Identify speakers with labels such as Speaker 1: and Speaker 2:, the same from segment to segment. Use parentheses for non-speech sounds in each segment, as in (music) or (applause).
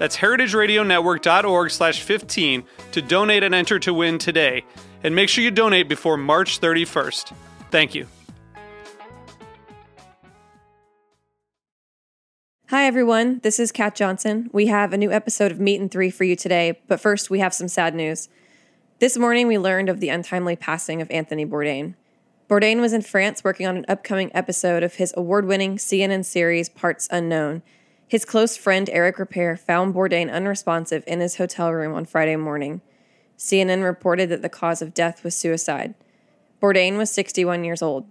Speaker 1: That's heritageradionetwork.org slash 15 to donate and enter to win today. And make sure you donate before March 31st. Thank you.
Speaker 2: Hi, everyone. This is Kat Johnson. We have a new episode of Meat and Three for you today, but first, we have some sad news. This morning, we learned of the untimely passing of Anthony Bourdain. Bourdain was in France working on an upcoming episode of his award winning CNN series Parts Unknown his close friend Eric Ripert found Bourdain unresponsive in his hotel room on Friday morning. CNN reported that the cause of death was suicide. Bourdain was 61 years old.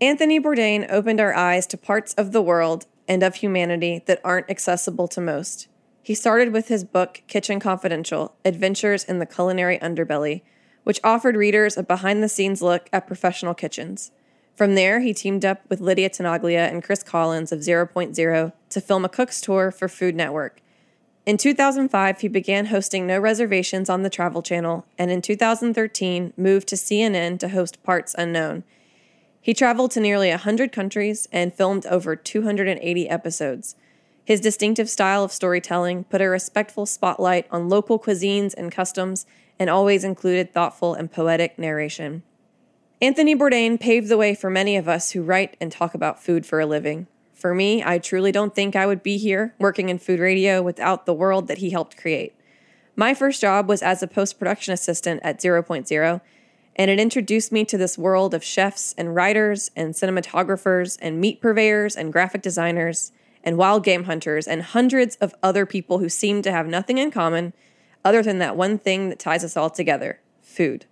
Speaker 2: Anthony Bourdain opened our eyes to parts of the world and of humanity that aren't accessible to most. He started with his book, Kitchen Confidential Adventures in the Culinary Underbelly, which offered readers a behind the scenes look at professional kitchens. From there, he teamed up with Lydia Tenaglia and Chris Collins of 0.0 to film a cook's tour for Food Network. In 2005, he began hosting No Reservations on the Travel Channel, and in 2013, moved to CNN to host Parts Unknown. He traveled to nearly 100 countries and filmed over 280 episodes. His distinctive style of storytelling put a respectful spotlight on local cuisines and customs and always included thoughtful and poetic narration. Anthony Bourdain paved the way for many of us who write and talk about food for a living. For me, I truly don't think I would be here working in food radio without the world that he helped create. My first job was as a post production assistant at 0.0, and it introduced me to this world of chefs and writers and cinematographers and meat purveyors and graphic designers and wild game hunters and hundreds of other people who seem to have nothing in common other than that one thing that ties us all together food.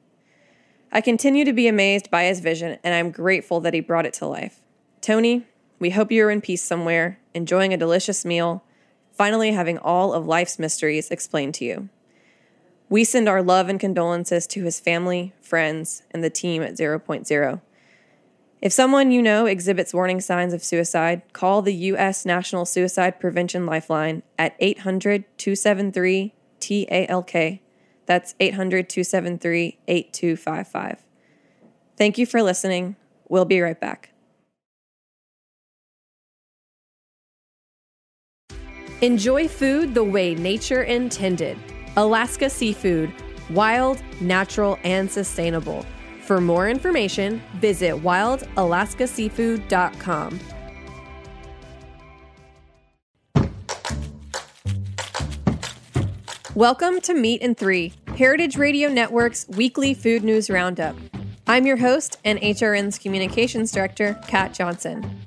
Speaker 2: I continue to be amazed by his vision, and I'm grateful that he brought it to life. Tony, we hope you are in peace somewhere, enjoying a delicious meal, finally having all of life's mysteries explained to you. We send our love and condolences to his family, friends, and the team at 0.0. If someone you know exhibits warning signs of suicide, call the U.S. National Suicide Prevention Lifeline at 800 273 TALK that's 800 273 8255. Thank you for listening. We'll be right back. Enjoy food the way nature intended. Alaska Seafood, wild, natural, and sustainable. For more information, visit wildalaskaseafood.com. Welcome to Meat and Three, Heritage Radio Network's weekly food news roundup. I'm your host and HRN's communications director, Kat Johnson.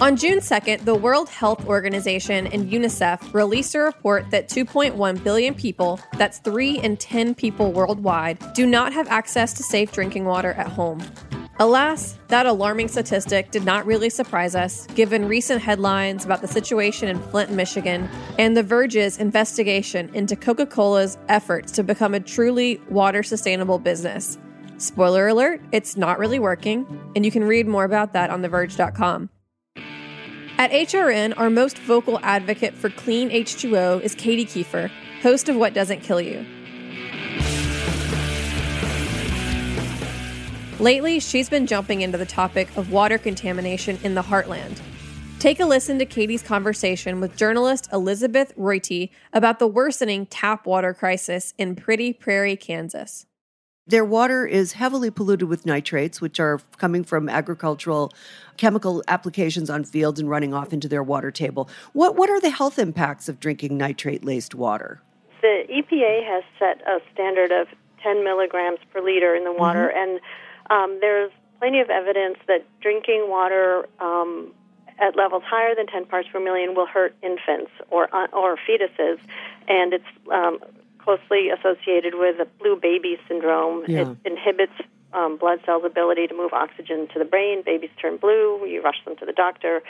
Speaker 2: On June 2nd, the World Health Organization and UNICEF released a report that 2.1 billion people, that's 3 in 10 people worldwide, do not have access to safe drinking water at home. Alas, that alarming statistic did not really surprise us, given recent headlines about the situation in Flint, Michigan, and The Verge's investigation into Coca Cola's efforts to become a truly water sustainable business. Spoiler alert, it's not really working, and you can read more about that on TheVerge.com. At HRN, our most vocal advocate for clean H2O is Katy Keiffer, host of What Doesn't Kill You. Lately, she's been jumping into the topic of water contamination in the heartland. Take a listen to Katy's conversation with journalist Elizabeth Royte about the worsening tap water crisis in Pretty Prairie, Kansas.
Speaker 3: Their water is heavily polluted with nitrates, which are coming from agricultural chemical applications on fields and running off into their water table. What, what are the health impacts of drinking nitrate laced water?
Speaker 4: The EPA has set a standard of 10 milligrams per liter in the water.
Speaker 3: Mm-hmm.
Speaker 4: And um, there's plenty of evidence that drinking water um, at levels higher than 10 parts per million will hurt infants or uh, or fetuses, and it's um, closely associated with the blue baby syndrome.
Speaker 3: Yeah.
Speaker 4: It inhibits um, blood cells' ability to move oxygen to the brain. Babies turn blue. You rush them to the doctor.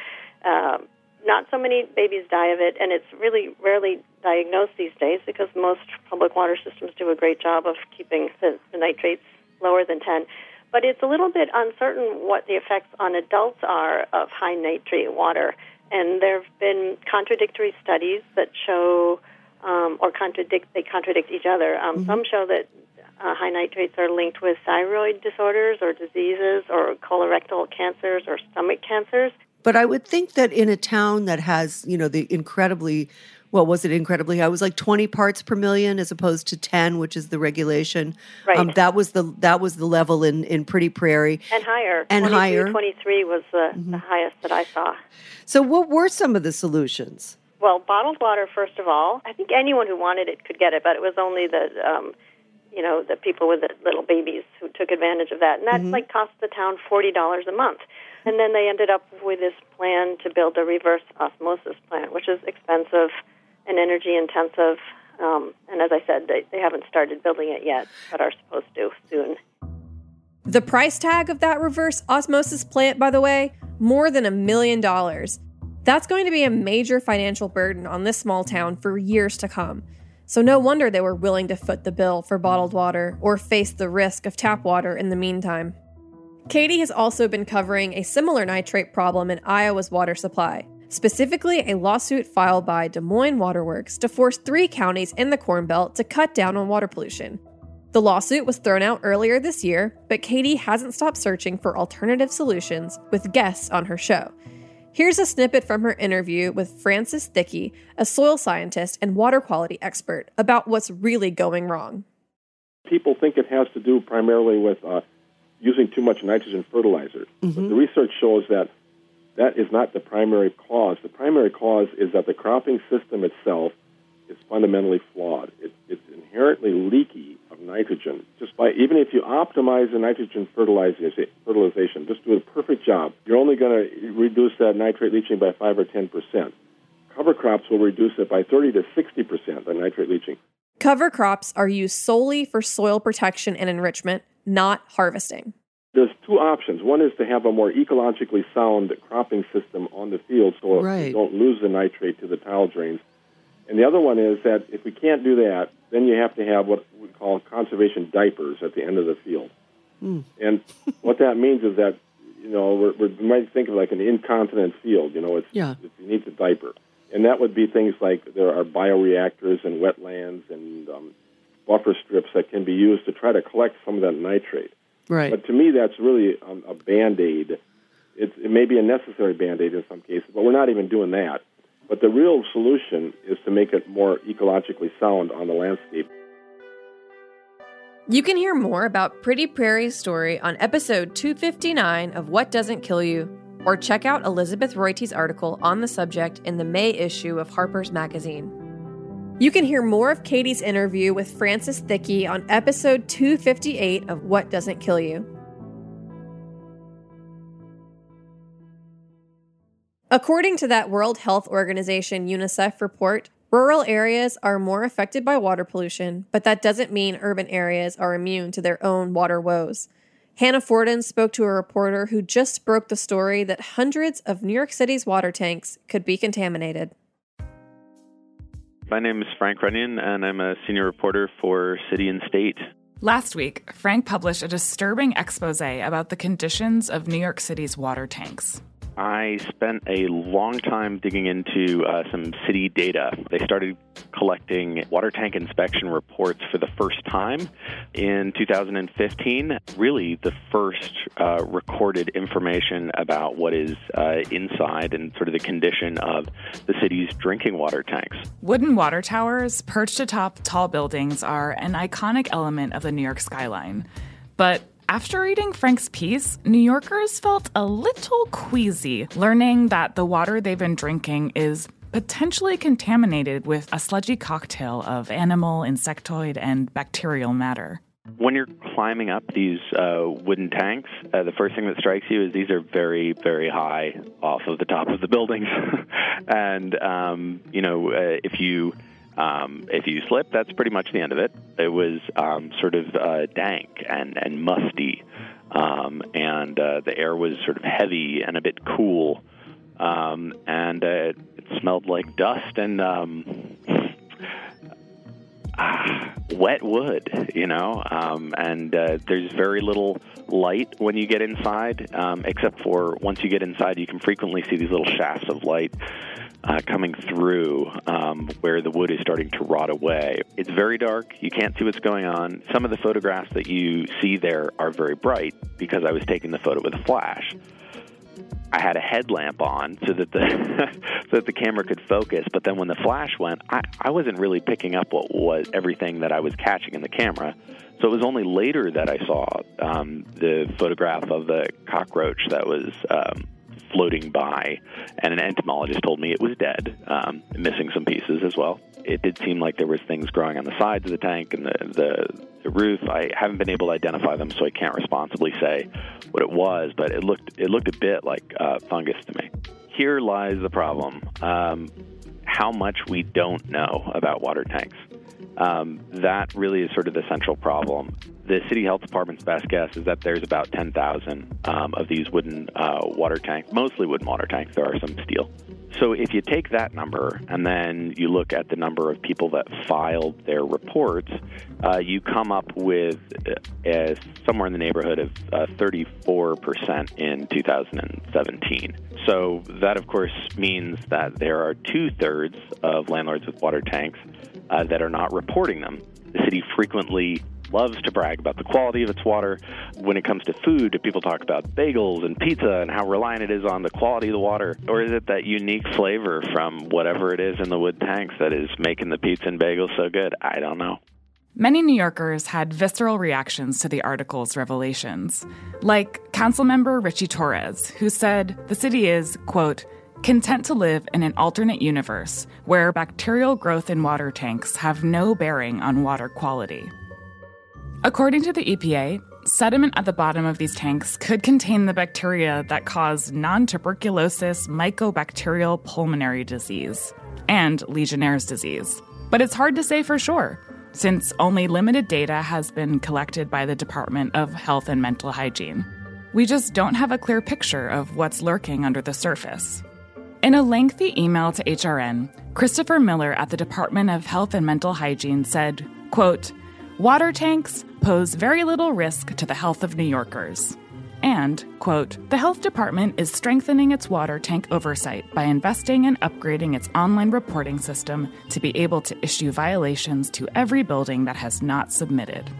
Speaker 4: Um, not so many babies die of it, and it's really rarely diagnosed these days because most public water systems do a great job of keeping the, the nitrates lower than 10 but it's a little bit uncertain what the effects on adults are of high nitrate water. And there have been contradictory studies that show, um, or contradict, they contradict each other. Um, Some show that uh, high nitrates are linked with thyroid disorders or diseases or colorectal cancers or stomach cancers.
Speaker 3: But I would think that in a town that has, you know, the incredibly, what was it incredibly high? It was like 20 parts per million as opposed to 10, which is the regulation.
Speaker 4: Right.
Speaker 3: Um, that was the that was the level in, in Pretty Prairie.
Speaker 4: And higher.
Speaker 3: And higher. Mm-hmm.
Speaker 4: 23 was the, the highest that I saw.
Speaker 3: So what were some of the solutions?
Speaker 4: Well, bottled water, first of all. I think anyone who wanted it could get it, but it was only the, um, you know, the people with the little babies who took advantage of that, and that like cost the town forty dollars a month. And then they ended up with this plan to build a reverse osmosis plant, which is expensive and energy intensive. Um, and as I said, they, they haven't started building it yet, but are supposed to soon.
Speaker 2: The price tag of that reverse osmosis plant, by the way, more than a million dollars. That's going to be a major financial burden on this small town for years to come. So, no wonder they were willing to foot the bill for bottled water or face the risk of tap water in the meantime. Katy has also been covering a similar nitrate problem in Iowa's water supply, specifically a lawsuit filed by Des Moines Waterworks to force three counties in the Corn Belt to cut down on water pollution. The lawsuit was thrown out earlier this year, but Katy hasn't stopped searching for alternative solutions with guests on her show. Here's a snippet from her interview with Francis Thicke, a soil scientist and water quality expert, about what's really going wrong.
Speaker 5: People think it has to do primarily with uh, using too much nitrogen fertilizer. But the research shows that that is not the primary cause. The primary cause is that the cropping system itself is fundamentally flawed. It, it's inherently leaky of nitrogen. Just by even if you optimize the nitrogen fertilization, fertilization, just do a perfect job, you're only going to reduce that nitrate leaching by five or ten percent. Cover crops will reduce it by thirty to sixty percent. The nitrate leaching.
Speaker 2: Cover crops are used solely for soil protection and enrichment, not harvesting.
Speaker 5: There's two options. One is to have a more ecologically sound cropping system on the field so
Speaker 3: Right.
Speaker 5: you don't lose the nitrate to the tile drains. And the other one is that if we can't do that, then you have to have what we call conservation diapers at the end of the field. And what that means is that, you know, we're, we're, we might think of like an incontinent field. You know, it's,
Speaker 3: Yeah.
Speaker 5: it's, it needs a diaper. And that would be things like there are bioreactors and wetlands and um, buffer strips that can be used to try to collect some of that nitrate.
Speaker 3: Right.
Speaker 5: But to me, that's really um, a band aid. It, it may be a necessary band aid in some cases, but we're not even doing that. But the real solution is to make it more ecologically sound on the landscape.
Speaker 2: You can hear more about Pretty Prairie's story on episode 259 of What Doesn't Kill You, or check out Elizabeth Royte's article on the subject in the May issue of Harper's Magazine. You can hear more of Katy's interview with Francis Thicke on episode 258 of What Doesn't Kill You. According to that World Health Organization UNICEF report, rural areas are more affected by water pollution, but that doesn't mean urban areas are immune to their own water woes. Hannah Fordin spoke to a reporter who just broke the story that hundreds of New York City's water tanks could be contaminated.
Speaker 6: My name is Frank Runyeon, and I'm a senior reporter for City and State.
Speaker 7: Last week, Frank published a disturbing expose about the conditions of New York City's water tanks.
Speaker 6: I spent a long time digging into uh, some city data. They started collecting water tank inspection reports for the first time in 2015. Really, the first uh, recorded information about what is uh, inside and sort of the condition of the city's drinking water tanks.
Speaker 7: Wooden water towers perched atop tall buildings are an iconic element of the New York skyline. But after reading Frank's piece, New Yorkers felt a little queasy learning that the water they've been drinking is potentially contaminated with a sludgy cocktail of animal, insectoid, and bacterial matter.
Speaker 6: When you're climbing up these uh, wooden tanks, uh, the first thing that strikes you is these are very, very high off of the top of the buildings, (laughs) and um, you know uh, if you um, if you slip, that's pretty much the end of it. It was um, sort of uh, dank and and musty, um, and uh, the air was sort of heavy and a bit cool, um, and uh, it, it smelled like dust and. Um, ah, (sighs) wet wood, you know, um, and uh, there's very little light when you get inside, um, except for once you get inside, you can frequently see these little shafts of light uh, coming through um, where the wood is starting to rot away. It's very dark. You can't see what's going on. Some of the photographs that you see there are very bright because I was taking the photo with a flash. I had a headlamp on so that the (laughs) so that the camera could focus. But then when the flash went, I, I wasn't really picking up what was everything that I was catching in the camera. So it was only later that I saw um, the photograph of the cockroach that was um, floating by, and an entomologist told me it was dead, um, missing some pieces as well. It did seem like there was things growing on the sides of the tank and the, the, the roof. I haven't been able to identify them, so I can't responsibly say what it was, but it looked it looked a bit like uh, fungus to me. Here lies the problem: um, how much we don't know about water tanks. Um, that really is sort of the central problem the city health department's best guess is that there's about 10,000 um, of these wooden uh, water tanks, mostly wooden water tanks. There are some steel. So if you take that number and then you look at the number of people that filed their reports, uh, you come up with uh, somewhere in the neighborhood of uh, 34% in 2017. So that, of course, means that there are two thirds of landlords with water tanks uh, that are not reporting them. The city frequently loves to brag about the quality of its water. When it comes to food, people talk about bagels and pizza and how reliant it is on the quality of the water? Or is it that unique flavor from whatever it is in the wood tanks that is making the pizza and bagels so good? I don't know.
Speaker 7: Many New Yorkers had visceral reactions to the article's revelations, like Councilmember Richie Torres, who said the city is, quote, content to live in an alternate universe where bacterial growth in water tanks have no bearing on water quality. According to the EPA, sediment at the bottom of these tanks could contain the bacteria that cause non tuberculosis mycobacterial pulmonary disease and Legionnaire's disease. But it's hard to say for sure, since only limited data has been collected by the Department of Health and Mental Hygiene. We just don't have a clear picture of what's lurking under the surface. In a lengthy email to HRN, Christopher Miller at the Department of Health and Mental Hygiene said, quote, Water tanks pose very little risk to the health of New Yorkers. And, quote, the health department is strengthening its water tank oversight by investing and upgrading its online reporting system to be able to issue violations to every building that has not submitted.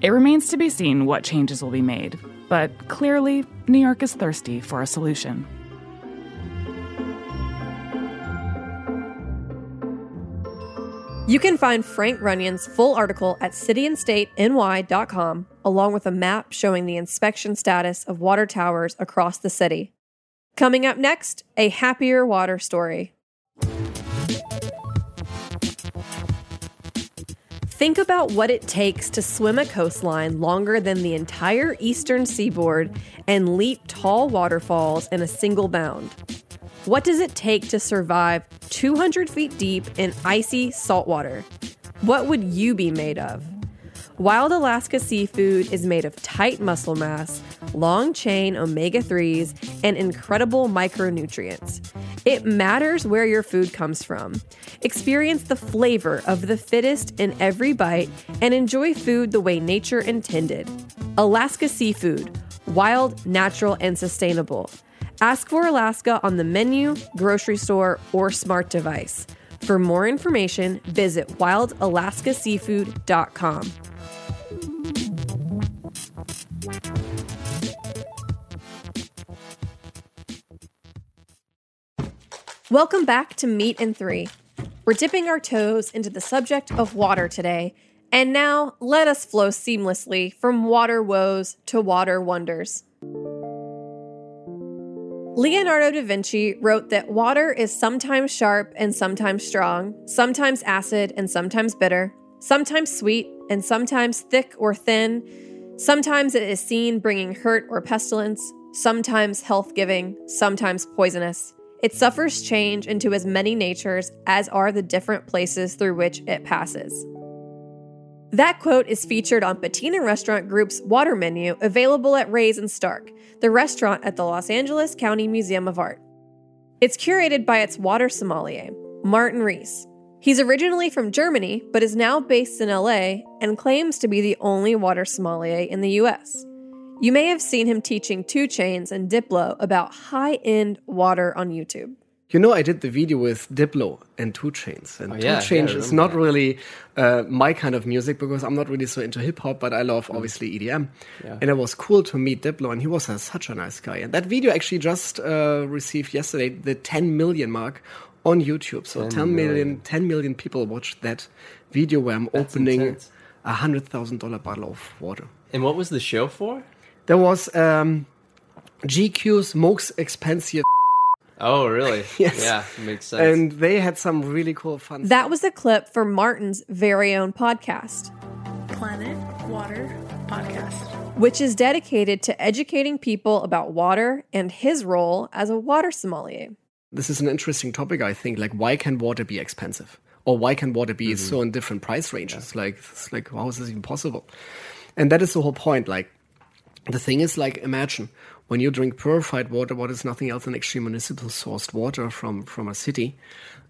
Speaker 7: It remains to be seen what changes will be made, but clearly, New York is thirsty for a solution.
Speaker 2: You can find Frank Runyeon's full article at cityandstateny.com, along with a map showing the inspection status of water towers across the city. Coming up next, a happier water story. Think about what it takes to swim a coastline longer than the entire eastern seaboard and leap tall waterfalls in a single bound. What does it take to survive 200 feet deep in icy saltwater? What would you be made of? Wild Alaska seafood is made of tight muscle mass, long chain omega 3s, and incredible micronutrients. It matters where your food comes from. Experience the flavor of the fittest in every bite and enjoy food the way nature intended. Alaska Seafood wild, natural, and sustainable. Ask for Alaska on the menu, grocery store, or smart device. For more information, visit wildalaskaseafood.com. Welcome back to Meat and Three. We're dipping our toes into the subject of water today, and now let us flow seamlessly from water woes to water wonders. Leonardo da Vinci wrote that water is sometimes sharp and sometimes strong, sometimes acid and sometimes bitter, sometimes sweet and sometimes thick or thin. Sometimes it is seen bringing hurt or pestilence, sometimes health giving, sometimes poisonous. It suffers change into as many natures as are the different places through which it passes. That quote is featured on Patina Restaurant Group's water menu, available at Ray's and Stark, the restaurant at the Los Angeles County Museum of Art. It's curated by its water sommelier, Martin Riese. He's originally from Germany, but is now based in LA and claims to be the only water sommelier in the US. You may have seen him teaching 2 Chainz and Diplo about high end water on YouTube.
Speaker 8: You know, I did the video with Diplo and 2 Chainz, and
Speaker 9: Oh,
Speaker 8: 2 Chainz
Speaker 9: yeah,
Speaker 8: is not
Speaker 9: remember
Speaker 8: really uh, my kind of music because I'm not really so into hip hop, but I love obviously EDM.
Speaker 9: Yeah.
Speaker 8: And it was cool to meet Diplo, and he was uh, such a nice guy. And that video actually just uh, received yesterday the 10 million mark on YouTube. So 10
Speaker 9: 10
Speaker 8: million,
Speaker 9: million.
Speaker 8: 10 million people watched that video where I'm
Speaker 9: That's
Speaker 8: opening a hundred thousand dollar bottle of water.
Speaker 9: And what was the show for?
Speaker 8: There was um, GQ's most expensive,
Speaker 9: Oh, really? (laughs)
Speaker 8: Yes.
Speaker 9: Yeah, makes sense.
Speaker 8: and they had some really cool fun.
Speaker 2: That was a clip for Martin's very own podcast.
Speaker 10: Planet Water Podcast.
Speaker 2: which is dedicated to educating people about water and his role as a water sommelier.
Speaker 8: this is an interesting topic i think like why can water be expensive or why can water be mm-hmm. so in different price ranges like it's like how is this even possible and that is the whole point like the thing is like imagine when you drink purified water what is nothing else than actually municipal sourced water from from a city.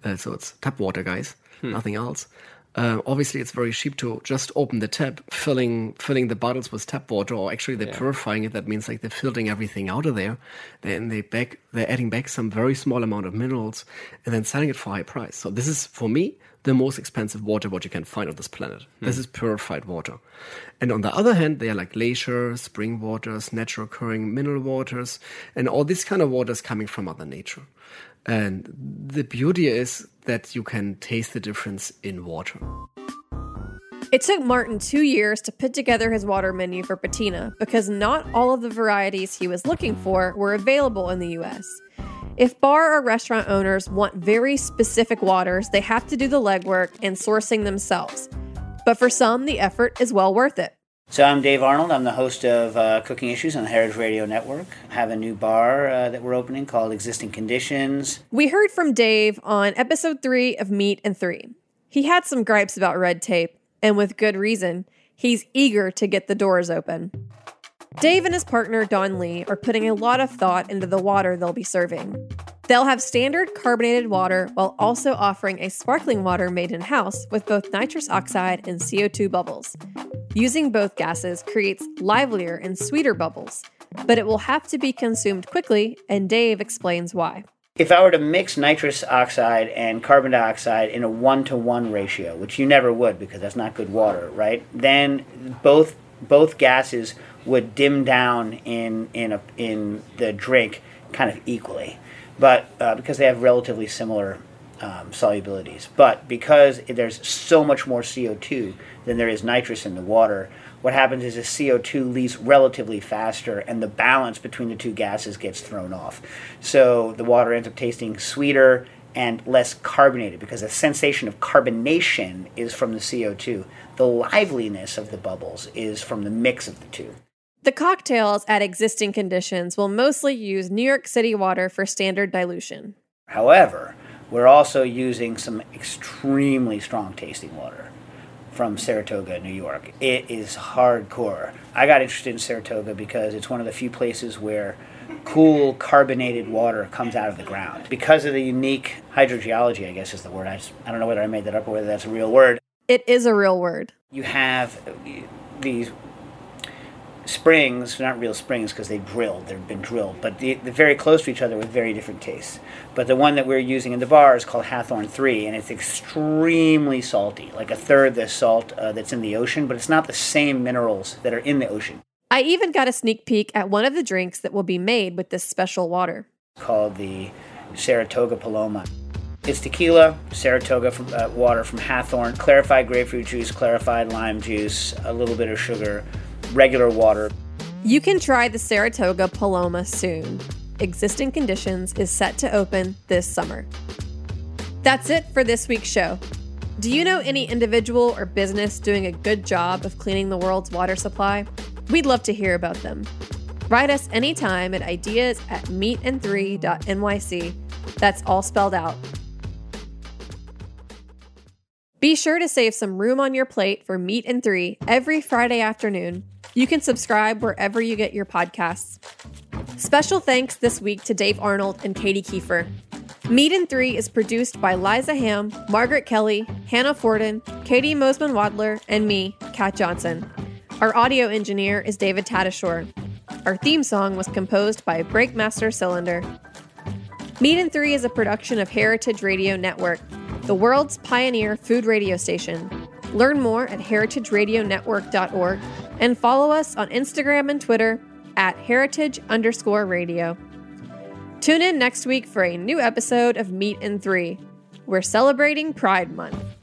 Speaker 8: Uh, so it's tap water guys. Nothing else uh, obviously it's very cheap to just open the tap filling filling the bottles with tap water or actually they're purifying it that means like they're filtering everything out of there. Then they back they're adding back some very small amount of minerals and then selling it for high price. So this is for me the most expensive water what you can find on this planet. This is purified water. And on the other hand they are like glaciers spring waters natural occurring mineral waters and all this kind of waters coming from mother nature and the beauty is that you can taste the difference in water.
Speaker 2: It took Martin two years to put together his water menu for Patina because not all of the varieties he was looking for were available in the US. If bar or restaurant owners want very specific waters, they have to do the legwork and sourcing themselves. But for some, the effort is well worth it.
Speaker 11: So I'm Dave Arnold. I'm the host of uh, Cooking Issues on the Heritage Radio Network. I have a new bar uh, that we're opening called Existing Conditions.
Speaker 2: We heard from Dave on episode three of Meat and Three. He had some gripes about red tape, and with good reason. He's eager to get the doors open. Dave and his partner, Don Lee, are putting a lot of thought into the water they'll be serving. They'll have standard carbonated water while also offering a sparkling water made in house with both nitrous oxide and CO2 bubbles. Using both gases creates livelier and sweeter bubbles, but it will have to be consumed quickly, and Dave explains why.
Speaker 11: If I were to mix nitrous oxide and carbon dioxide in a one to one ratio, which you never would because that's not good water, right? Then both both gases would dim down in in a, in the drink kind of equally, but uh, because they have relatively similar um, solubilities. But because there's so much more CO2 than there is nitrous in the water, what happens is the CO2 leaves relatively faster and the balance between the two gases gets thrown off. So the water ends up tasting sweeter and less carbonated because the sensation of carbonation is from the CO2. The liveliness of the bubbles is from the mix of the two.
Speaker 2: The cocktails at existing conditions will mostly use New York City water for standard dilution.
Speaker 11: However, we're also using some extremely strong tasting water from Saratoga, New York. It is hardcore. I got interested in Saratoga because it's one of the few places where cool carbonated water comes out of the ground. Because of the unique hydrogeology, I guess is the word. I, just, I don't know whether I made that up or whether that's a real word.
Speaker 2: It is a real word.
Speaker 11: You have these springs, not real springs because they drilled, they've been drilled, but they, they're very close to each other with very different tastes. But the one that we're using in the bar is called Hathorn 3, and it's extremely salty, like a third the salt uh, that's in the ocean, but it's not the same minerals that are in the ocean.
Speaker 2: I even got a sneak peek at one of the drinks that will be made with this special water.
Speaker 11: called the Saratoga Paloma. It's tequila, Saratoga from, uh, water from Hathorn, clarified grapefruit juice, clarified lime juice, a little bit of sugar, regular water.
Speaker 2: You can try the Saratoga Paloma soon. Existing Conditions is set to open this summer. That's it for this week's show. Do you know any individual or business doing a good job of cleaning the world's water supply? We'd love to hear about them. Write us anytime at ideas at meetand3.nyc. That's all spelled out. Be sure to save some room on your plate for Meat and Three every Friday afternoon. You can subscribe wherever you get your podcasts. Special thanks this week to Dave Arnold and Katy Keiffer. Meat and Three is produced by Liza Ham, Margaret Kelly, Hannah Fordin, Katie Mosman Wadler, and me, Kat Johnson. Our audio engineer is David Tadashore. Our theme song was composed by Breakmaster Cylinder. Meat and Three is a production of Heritage Radio Network, the world's pioneer food radio station. Learn more at heritageradionetwork.org and follow us on Instagram and Twitter at heritage underscore radio. Tune in next week for a new episode of Meat and Three. We're celebrating Pride Month.